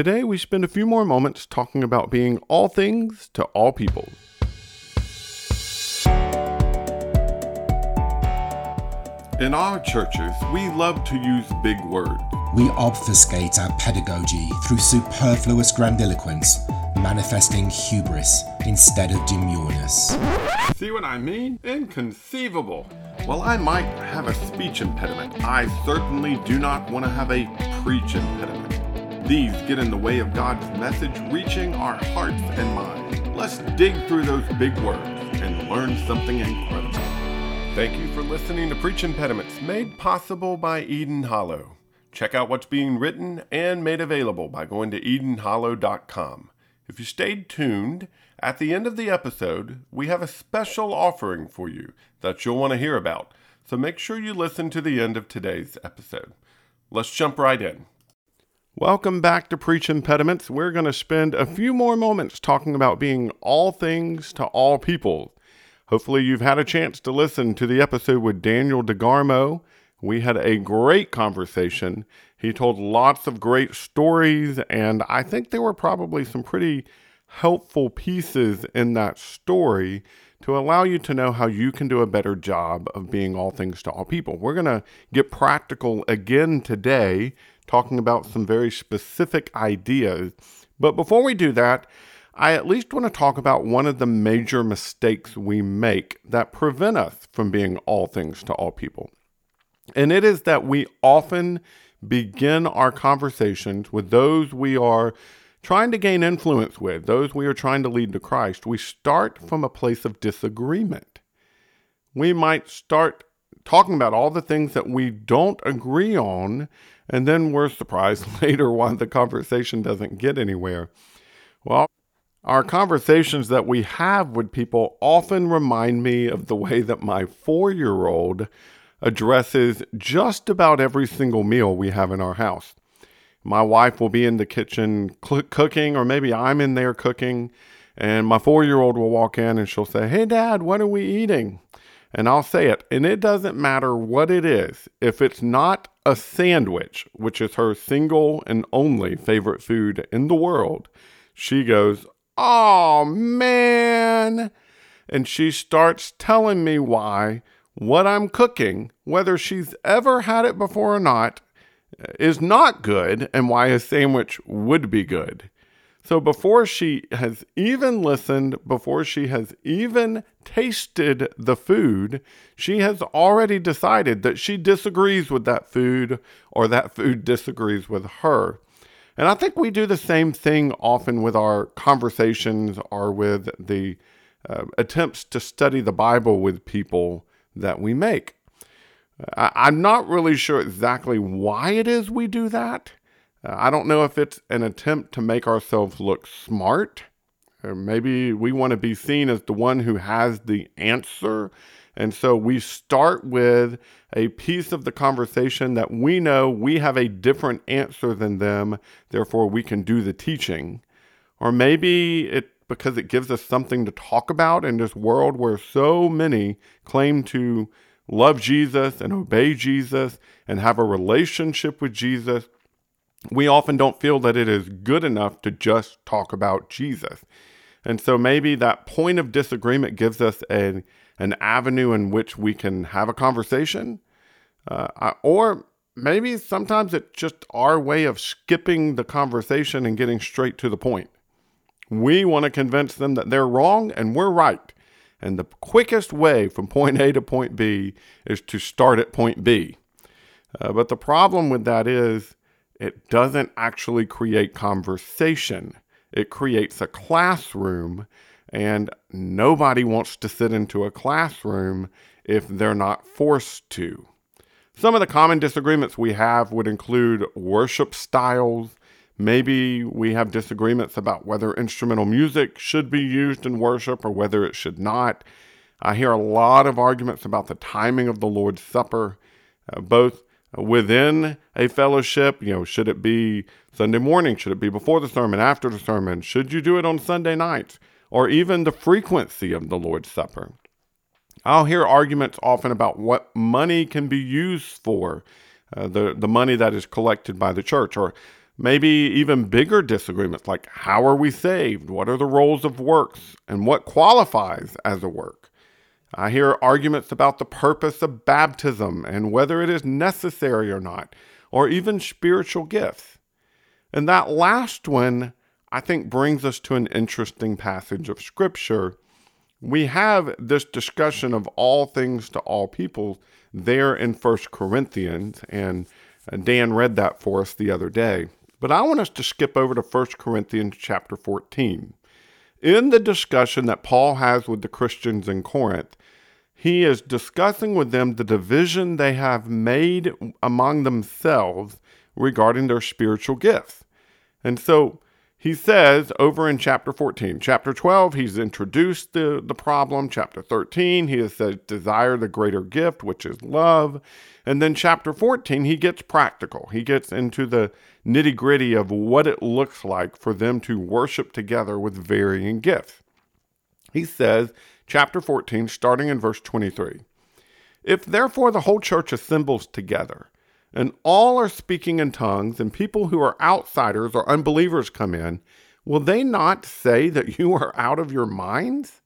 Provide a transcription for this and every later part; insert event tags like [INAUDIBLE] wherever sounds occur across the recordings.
Today, we spend a few more moments talking about being all things to all people. In our churches, we love to use big words. We obfuscate our pedagogy through superfluous grandiloquence, manifesting hubris instead of demureness. See what I mean? Inconceivable. While I might have a speech impediment, I certainly do not want to have a preach impediment. These get in the way of God's message reaching our hearts and minds. Let's dig through those big words and learn something incredible. Thank you for listening to Preach Impediments, made possible by Eden Hollow. Check out what's being written and made available by going to EdenHollow.com. If you stayed tuned, at the end of the episode, we have a special offering for you that you'll want to hear about. So make sure you listen to the end of today's episode. Let's jump right in. Welcome back to Preach Impediments. We're going to spend a few more moments talking about being all things to all people. Hopefully, you've had a chance to listen to the episode with Daniel DeGarmo. We had a great conversation. He told lots of great stories, and I think there were probably some pretty helpful pieces in that story to allow you to know how you can do a better job of being all things to all people. We're going to get practical again today, talking about some very specific ideas. But before we do that, I at least want to talk about one of the major mistakes we make that prevent us from being all things to all people. And it is that we often begin our conversations with those we are trying to gain influence with, those we are trying to lead to Christ. We start from a place of disagreement. We might start talking about all the things that we don't agree on, and then we're surprised [LAUGHS] later why the conversation doesn't get anywhere. Well, our conversations that we have with people often remind me of the way that my four year old addresses just about every single meal we have in our house. My wife will be in the kitchen cl- cooking, or maybe I'm in there cooking, and my four year old will walk in and she'll say, Hey, Dad, what are we eating? And I'll say it, and it doesn't matter what it is. If it's not a sandwich, which is her single and only favorite food in the world, she goes, Oh man. And she starts telling me why what I'm cooking, whether she's ever had it before or not, is not good and why a sandwich would be good. So before she has even listened, before she has even tasted the food, she has already decided that she disagrees with that food or that food disagrees with her. And I think we do the same thing often with our conversations or with the uh, attempts to study the Bible with people that we make. I, I'm not really sure exactly why it is we do that. Uh, I don't know if it's an attempt to make ourselves look smart. Or maybe we want to be seen as the one who has the answer and so we start with a piece of the conversation that we know we have a different answer than them, therefore we can do the teaching. Or maybe it because it gives us something to talk about in this world where so many claim to love Jesus and obey Jesus and have a relationship with Jesus. We often don't feel that it is good enough to just talk about Jesus. And so maybe that point of disagreement gives us a an avenue in which we can have a conversation. Uh, or maybe sometimes it's just our way of skipping the conversation and getting straight to the point. We want to convince them that they're wrong and we're right. And the quickest way from point A to point B is to start at point B. Uh, but the problem with that is it doesn't actually create conversation, it creates a classroom and nobody wants to sit into a classroom if they're not forced to. Some of the common disagreements we have would include worship styles. Maybe we have disagreements about whether instrumental music should be used in worship or whether it should not. I hear a lot of arguments about the timing of the Lord's Supper, uh, both within a fellowship. You know, should it be Sunday morning? Should it be before the sermon, after the sermon? Should you do it on Sunday nights? or even the frequency of the Lord's Supper. I'll hear arguments often about what money can be used for, uh, the, the money that is collected by the church, or Maybe even bigger disagreements like how are we saved? What are the roles of works? And what qualifies as a work? I hear arguments about the purpose of baptism and whether it is necessary or not, or even spiritual gifts. And that last one, I think, brings us to an interesting passage of Scripture. We have this discussion of all things to all people there in First Corinthians, and Dan read that for us the other day. But I want us to skip over to 1 Corinthians chapter 14. In the discussion that Paul has with the Christians in Corinth, he is discussing with them the division they have made among themselves regarding their spiritual gifts. And so he says over in chapter 14, chapter 12, he's introduced the, the problem. Chapter 13, he has said, desire the greater gift, which is love. And then chapter 14, he gets practical. He gets into the nitty gritty of what it looks like for them to worship together with varying gifts. He says, chapter 14, starting in verse 23 If therefore the whole church assembles together, and all are speaking in tongues, and people who are outsiders or unbelievers come in, will they not say that you are out of your minds?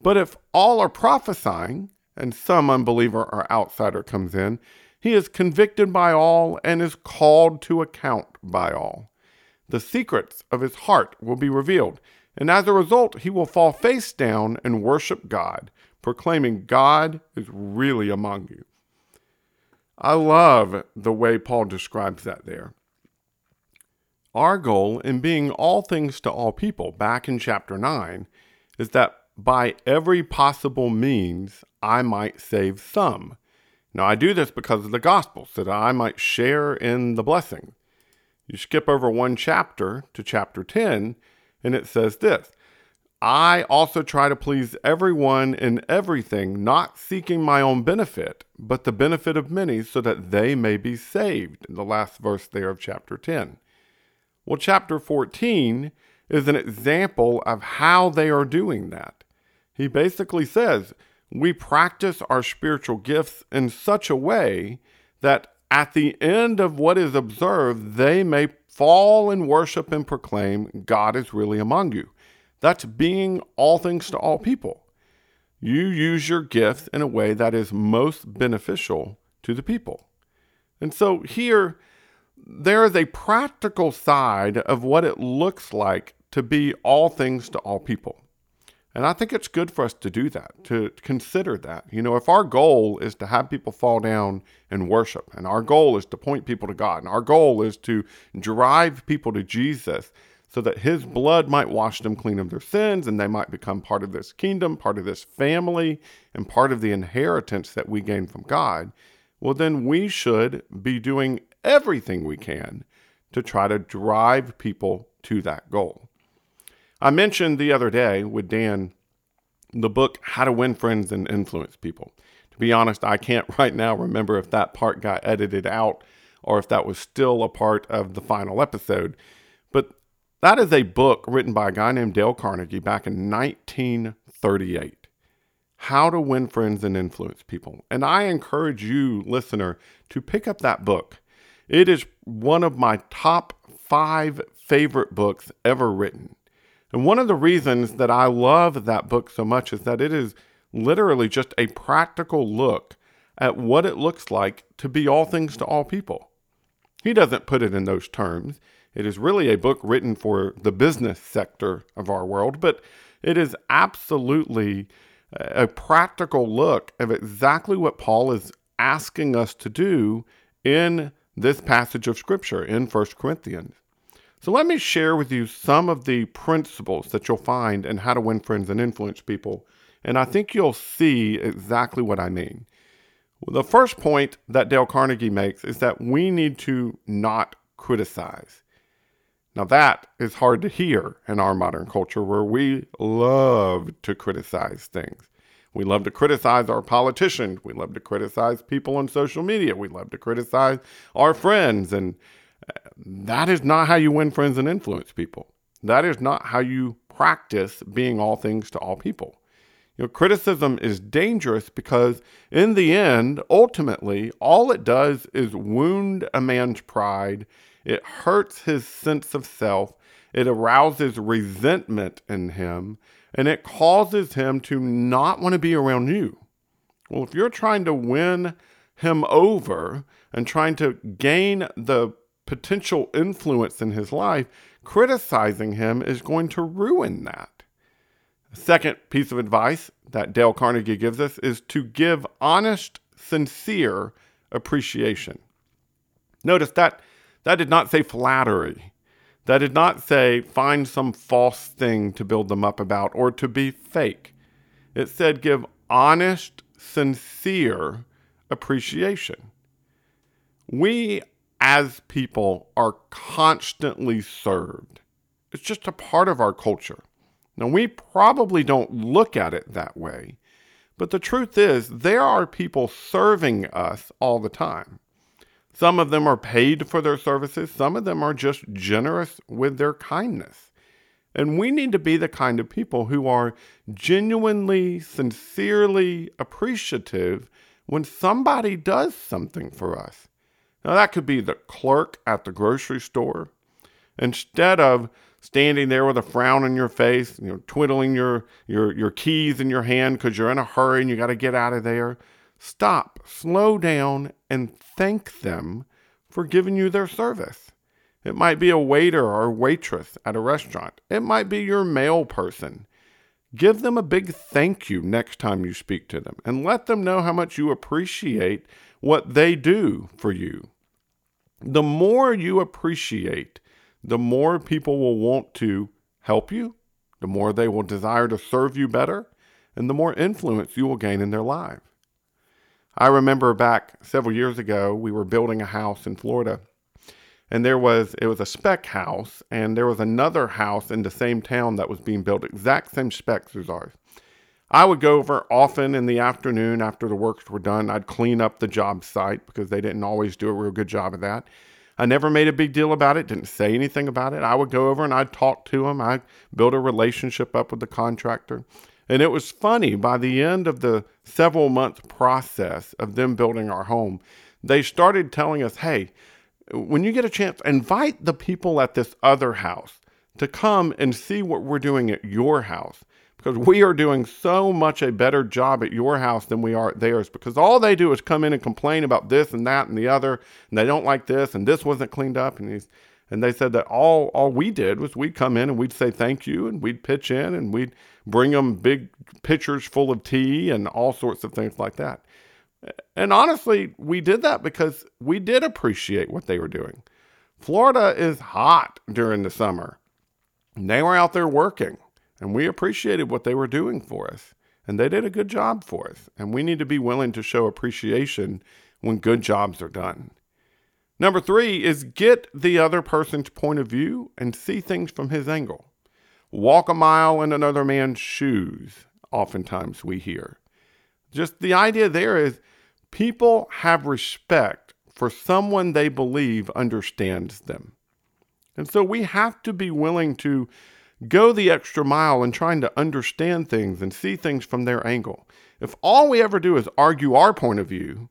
But if all are prophesying, and some unbeliever or outsider comes in, he is convicted by all and is called to account by all. The secrets of his heart will be revealed, and as a result, he will fall face down and worship God, proclaiming God is really among you. I love the way Paul describes that there. Our goal in being all things to all people, back in chapter 9, is that by every possible means I might save some. Now, I do this because of the gospel, so that I might share in the blessing. You skip over one chapter to chapter 10, and it says this I also try to please everyone in everything, not seeking my own benefit, but the benefit of many, so that they may be saved. In the last verse there of chapter 10. Well, chapter 14 is an example of how they are doing that. He basically says, we practice our spiritual gifts in such a way that at the end of what is observed, they may fall in worship and proclaim, God is really among you. That's being all things to all people. You use your gifts in a way that is most beneficial to the people. And so here, there is a practical side of what it looks like to be all things to all people. And I think it's good for us to do that, to consider that. You know, if our goal is to have people fall down and worship, and our goal is to point people to God, and our goal is to drive people to Jesus so that his blood might wash them clean of their sins and they might become part of this kingdom, part of this family, and part of the inheritance that we gain from God, well, then we should be doing everything we can to try to drive people to that goal. I mentioned the other day with Dan the book How to Win Friends and Influence People. To be honest, I can't [LAUGHS] right now remember if that part got edited out or if that was still a part of the final episode. But that is a book written by a guy named Dale Carnegie back in 1938. How to Win Friends and Influence People. And I encourage you, listener, to pick up that book. It is one of my top five favorite books ever written. And one of the reasons that I love that book so much is that it is literally just a practical look at what it looks like to be all things to all people. He doesn't put it in those terms. It is really a book written for the business sector of our world, but it is absolutely a practical look of exactly what Paul is asking us to do in this passage of Scripture in 1 Corinthians. So let me share with you some of the principles that you'll find in how to win friends and influence people. And I think you'll see exactly what I mean. The first point that Dale Carnegie makes is that we need to not criticize. Now, that is hard to hear in our modern culture where we love to criticize things. We love to criticize our politicians. We love to criticize people on social media. We love to criticize our friends and uh, that is not how you win friends and influence people. That is not how you practice being all things to all people. You know, criticism is dangerous because, in the end, ultimately, all it does is wound a man's pride It hurts his sense of self. It arouses resentment in him and it causes him to not want to be around you. Well, if you're trying to win him over and trying to gain the potential influence in his life, criticizing him is going to ruin that. Second piece of advice that Dale Carnegie gives us is to give honest, sincere appreciation. Notice that that did not say flattery. That did not say find some false thing to build them up about or to be fake. It said give honest, sincere appreciation. We as people are constantly served. It's just a part of our culture. Now, we probably don't look at it that way, but the truth is, there are people serving us all the time. Some of them are paid for their services, some of them are just generous with their kindness. And we need to be the kind of people who are genuinely, sincerely appreciative when somebody does something for us. Now, that could be the clerk at the grocery store. Instead of standing there with a frown on your face, you know, twiddling your, your, your keys in your hand because you're in a hurry and you got to get out of there, Stop, slow down, and thank them for giving you their service. It might be a waiter or waitress at a restaurant. It might be your mail person. Give them a big thank you next time you speak to them and let them know how much you appreciate what they do for you. The more you appreciate, the more people will want to help you, the more they will desire to serve you better, and the more influence you will gain in their lives. I remember back several years ago, we were building a house in Florida, and there was it was a spec house, and there was another house in the same town that was being built, exact same specs as ours. I would go over often in the afternoon after the works were done. I'd clean up the job site because they didn't always do a real good job of that. I never made a big deal about it, didn't say anything about it. I would go over and I'd talk to them. I'd build a relationship up with the contractor. And it was funny, by the end of the several month process of them building our home, they started telling us, hey, when you get a chance, invite the people at this other house to come and see what we're doing at your house because we are doing so much a better job at your house than we are at theirs because all they do is come in and complain about this and that and the other and they don't like this and this wasn't cleaned up and these and they said that all all we did was we'd come in and we'd say thank you and we'd pitch in and we'd bring them big pitchers full of tea and all sorts of things like that. And honestly, we did that because we did appreciate what they were doing. Florida is hot during the summer. They were out there working, and we appreciated what they were doing for us. And they did a good job for us. And we need to be willing to show appreciation when good jobs are done. Number three is get the other person's point of view and see things from his angle. Walk a mile in another man's shoes, oftentimes we hear. Just the idea there is people have respect for someone they believe understands them. And so we have to be willing to go the extra mile in trying to understand things and see things from their angle. If all we ever do is argue our point of view,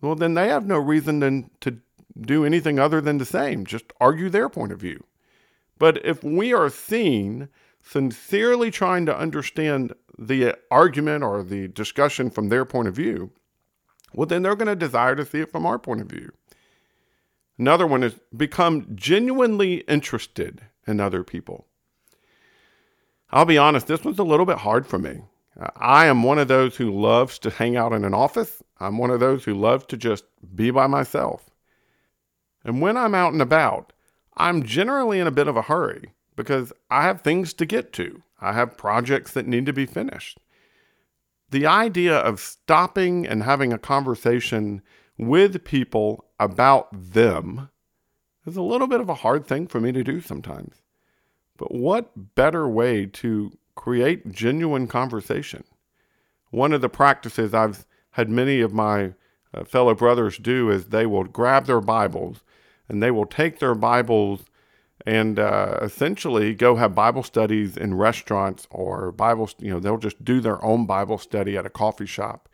well, then they have no reason then to do anything other than the same, just argue their point of view. But if we are seen sincerely trying to understand the argument or the discussion from their point of view, well, then they're going to desire to see it from our point of view. Another one is become genuinely interested in other people. I'll be honest, this was a little bit hard for me. I am one of those who loves to hang out in an office. I'm one of those who loves to just be by myself. And when I'm out and about, I'm generally in a bit of a hurry because I have things to get to. I have projects that need to be finished. The idea of stopping and having a conversation with people about them is a little bit of a hard thing for me to do sometimes. But what better way to create genuine conversation? One of the practices I've had many of my uh, fellow brothers do is they will grab their Bibles and they will take their Bibles and uh, essentially go have Bible studies in restaurants or Bible, you know, they'll just do their own Bible study at a coffee shop.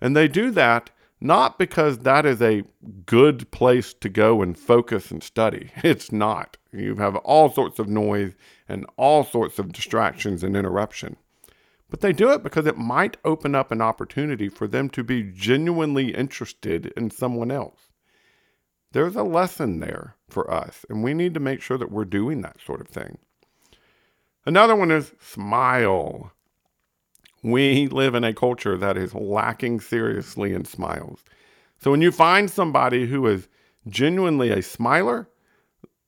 And they do that Not because that is a good place to go and focus and study. [LAUGHS] It's not. You have all sorts of noise and all sorts of distractions and interruption. But they do it because it might open up an opportunity for them to be genuinely interested in someone else. There's a lesson there for us, and we need to make sure that we're doing that sort of thing. Another one is smile. We live in a culture that is lacking seriously in smiles. So when you find somebody who is genuinely a smiler,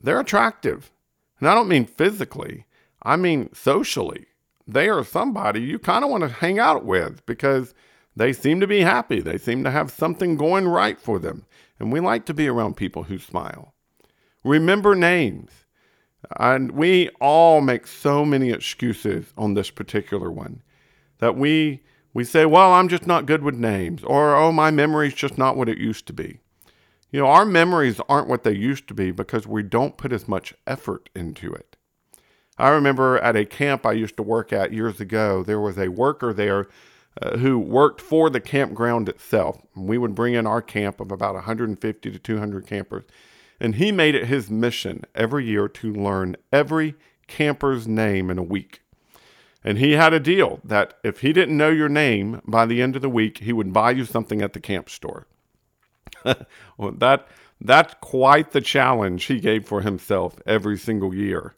they're attractive. And I don't mean physically, I mean socially. They are somebody you kind of want to hang out with because they seem to be happy. They seem to have something going right for them. And we like to be around people who smile. Remember names. And we all make so many excuses on this particular one that we we say, well, I'm just not good with names, or oh, my memory's just not what it used to be. You know, our memories aren't what they used to be because we don't put as much effort into it. I remember at a camp I used to work at years ago, there was a worker there uh, who worked for the campground itself. We would bring in our camp of about 150 to 200 campers, and he made it his mission every year to learn every camper's name in a week. And he had a deal that if he didn't know your name by the end of the week, he would buy you something at the camp store. [LAUGHS] well, that that's quite the challenge he gave for himself every single year.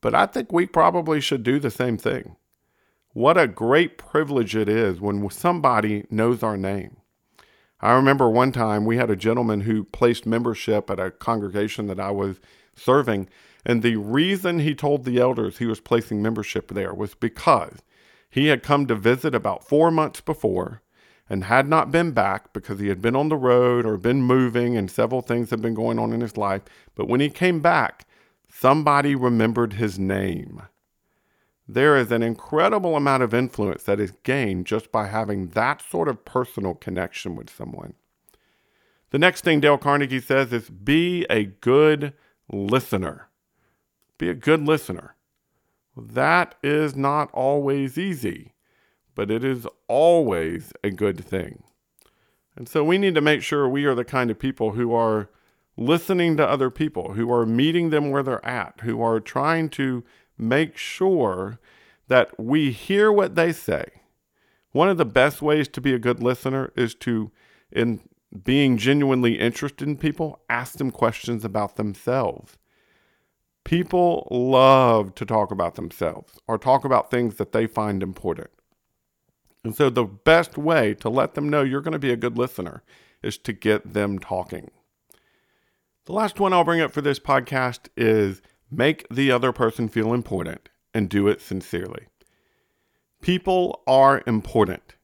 But I think we probably should do the same thing. What a great privilege it is when somebody knows our name. I remember one time we had a gentleman who placed membership at a congregation that I was serving, and the reason he told the elders he was placing membership there was because he had come to visit about four months before and had not been back because he had been on the road or been moving and several things had been going on in his life. But when he came back, somebody remembered his name. There is an incredible amount of influence that is gained just by having that sort of personal connection with someone. The next thing Dale Carnegie says is be a good listener. Be a good listener. That is not always easy, but it is always a good thing. And so we need to make sure we are the kind of people who are listening to other people, who are meeting them where they're at, who are trying to make sure that we hear what they say. One of the best ways to be a good listener is to, in being genuinely interested in people, ask them questions about themselves. People love to talk about themselves or talk about things that they find important. And so, the best way to let them know you're going to be a good listener is to get them talking. The last one I'll bring up for this podcast is make the other person feel important and do it sincerely. People are important.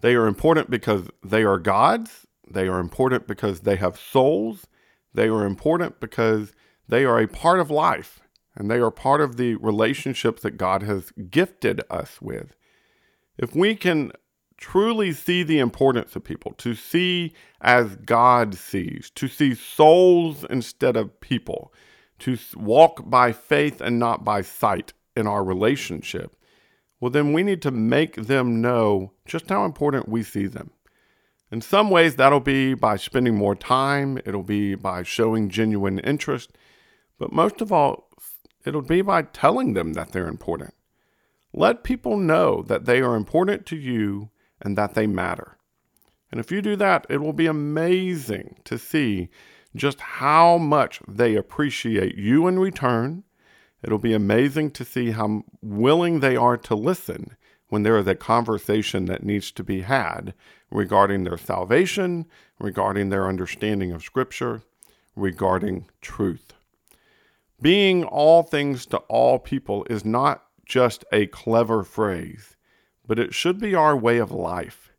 They are important because they are God's. They are important because they have souls. They are important because they are a part of life and they are part of the relationships that God has gifted us with. If we can truly see the importance of people, to see as God sees, to see souls instead of people, to walk by faith and not by sight in our relationship, well, then we need to make them know just how important we see them. In some ways, that'll be by spending more time, it'll be by showing genuine interest, but most of all, it'll be by telling them that they're important. Let people know that they are important to you and that they matter. And if you do that, it will be amazing to see just how much they appreciate you in return. It'll be amazing to see how willing they are to listen when there is a conversation that needs to be had regarding their salvation, regarding their understanding of Scripture, regarding truth. Being all things to all people is not just a clever phrase, but it should be our way of life.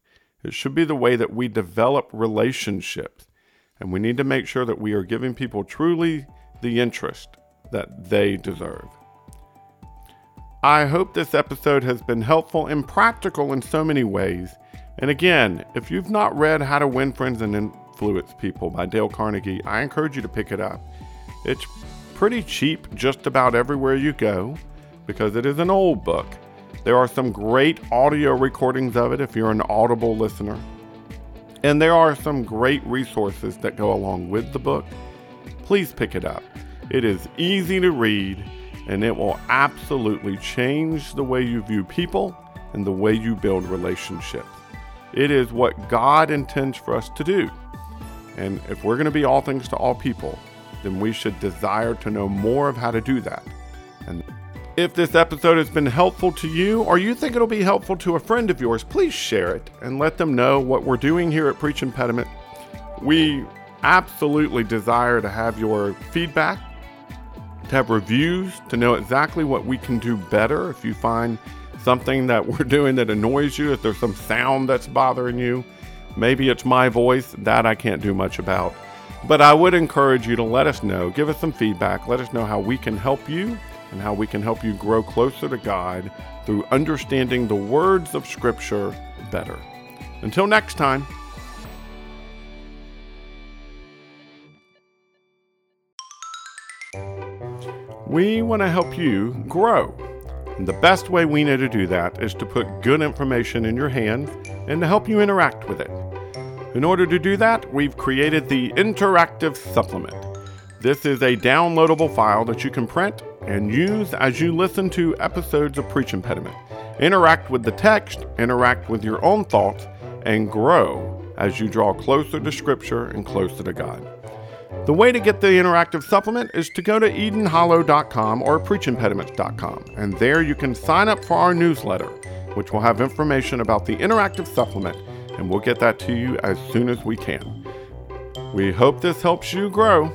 It should be the way that we develop relationships. And we need to make sure that we are giving people truly the interest that they deserve. I hope this episode has been helpful and practical in so many ways. And again, if you've not read How to Win Friends and Influence People by Dale Carnegie, I encourage you to pick it up. It's pretty cheap just about everywhere you go because it is an old book. There are some great audio recordings of it if you're an Audible listener. And there are some great resources that go along with the book. Please pick it up. It is easy to read and it will absolutely change the way you view people and the way you build relationships. It is what God intends for us to do. And if we're going to be all things to all people, then we should desire to know more of how to do that. And if this episode has been helpful to you, or you think it'll be helpful to a friend of yours, please share it and let them know what we're doing here at Preach Impediment. We absolutely desire to have your feedback, to have reviews, to know exactly what we can do better. If you find something that we're [LAUGHS] doing that annoys you, if there's some sound that's bothering you, maybe it's my voice, that I can't do much about. But I would encourage you to let us know, give us some feedback, let us know how we can help you and how we can help you grow closer to God through understanding the words of Scripture better. Until next time. We want to help you grow. And the best way we know to do that is to put good information in your hands and to help you interact with it. In order to do that, we've created the Interactive Supplement. This is a downloadable file that you can print and use as you listen to episodes of Preach Impediment. Interact with the text, interact with your own thoughts, and grow as you draw closer to Scripture and closer to God. The way to get the interactive supplement is to go to EdenHollow.com or PreachImpediments.com, and there you can sign up for our newsletter, which will have information about the interactive supplement, and we'll get that to you as soon as we can. We hope this helps you grow.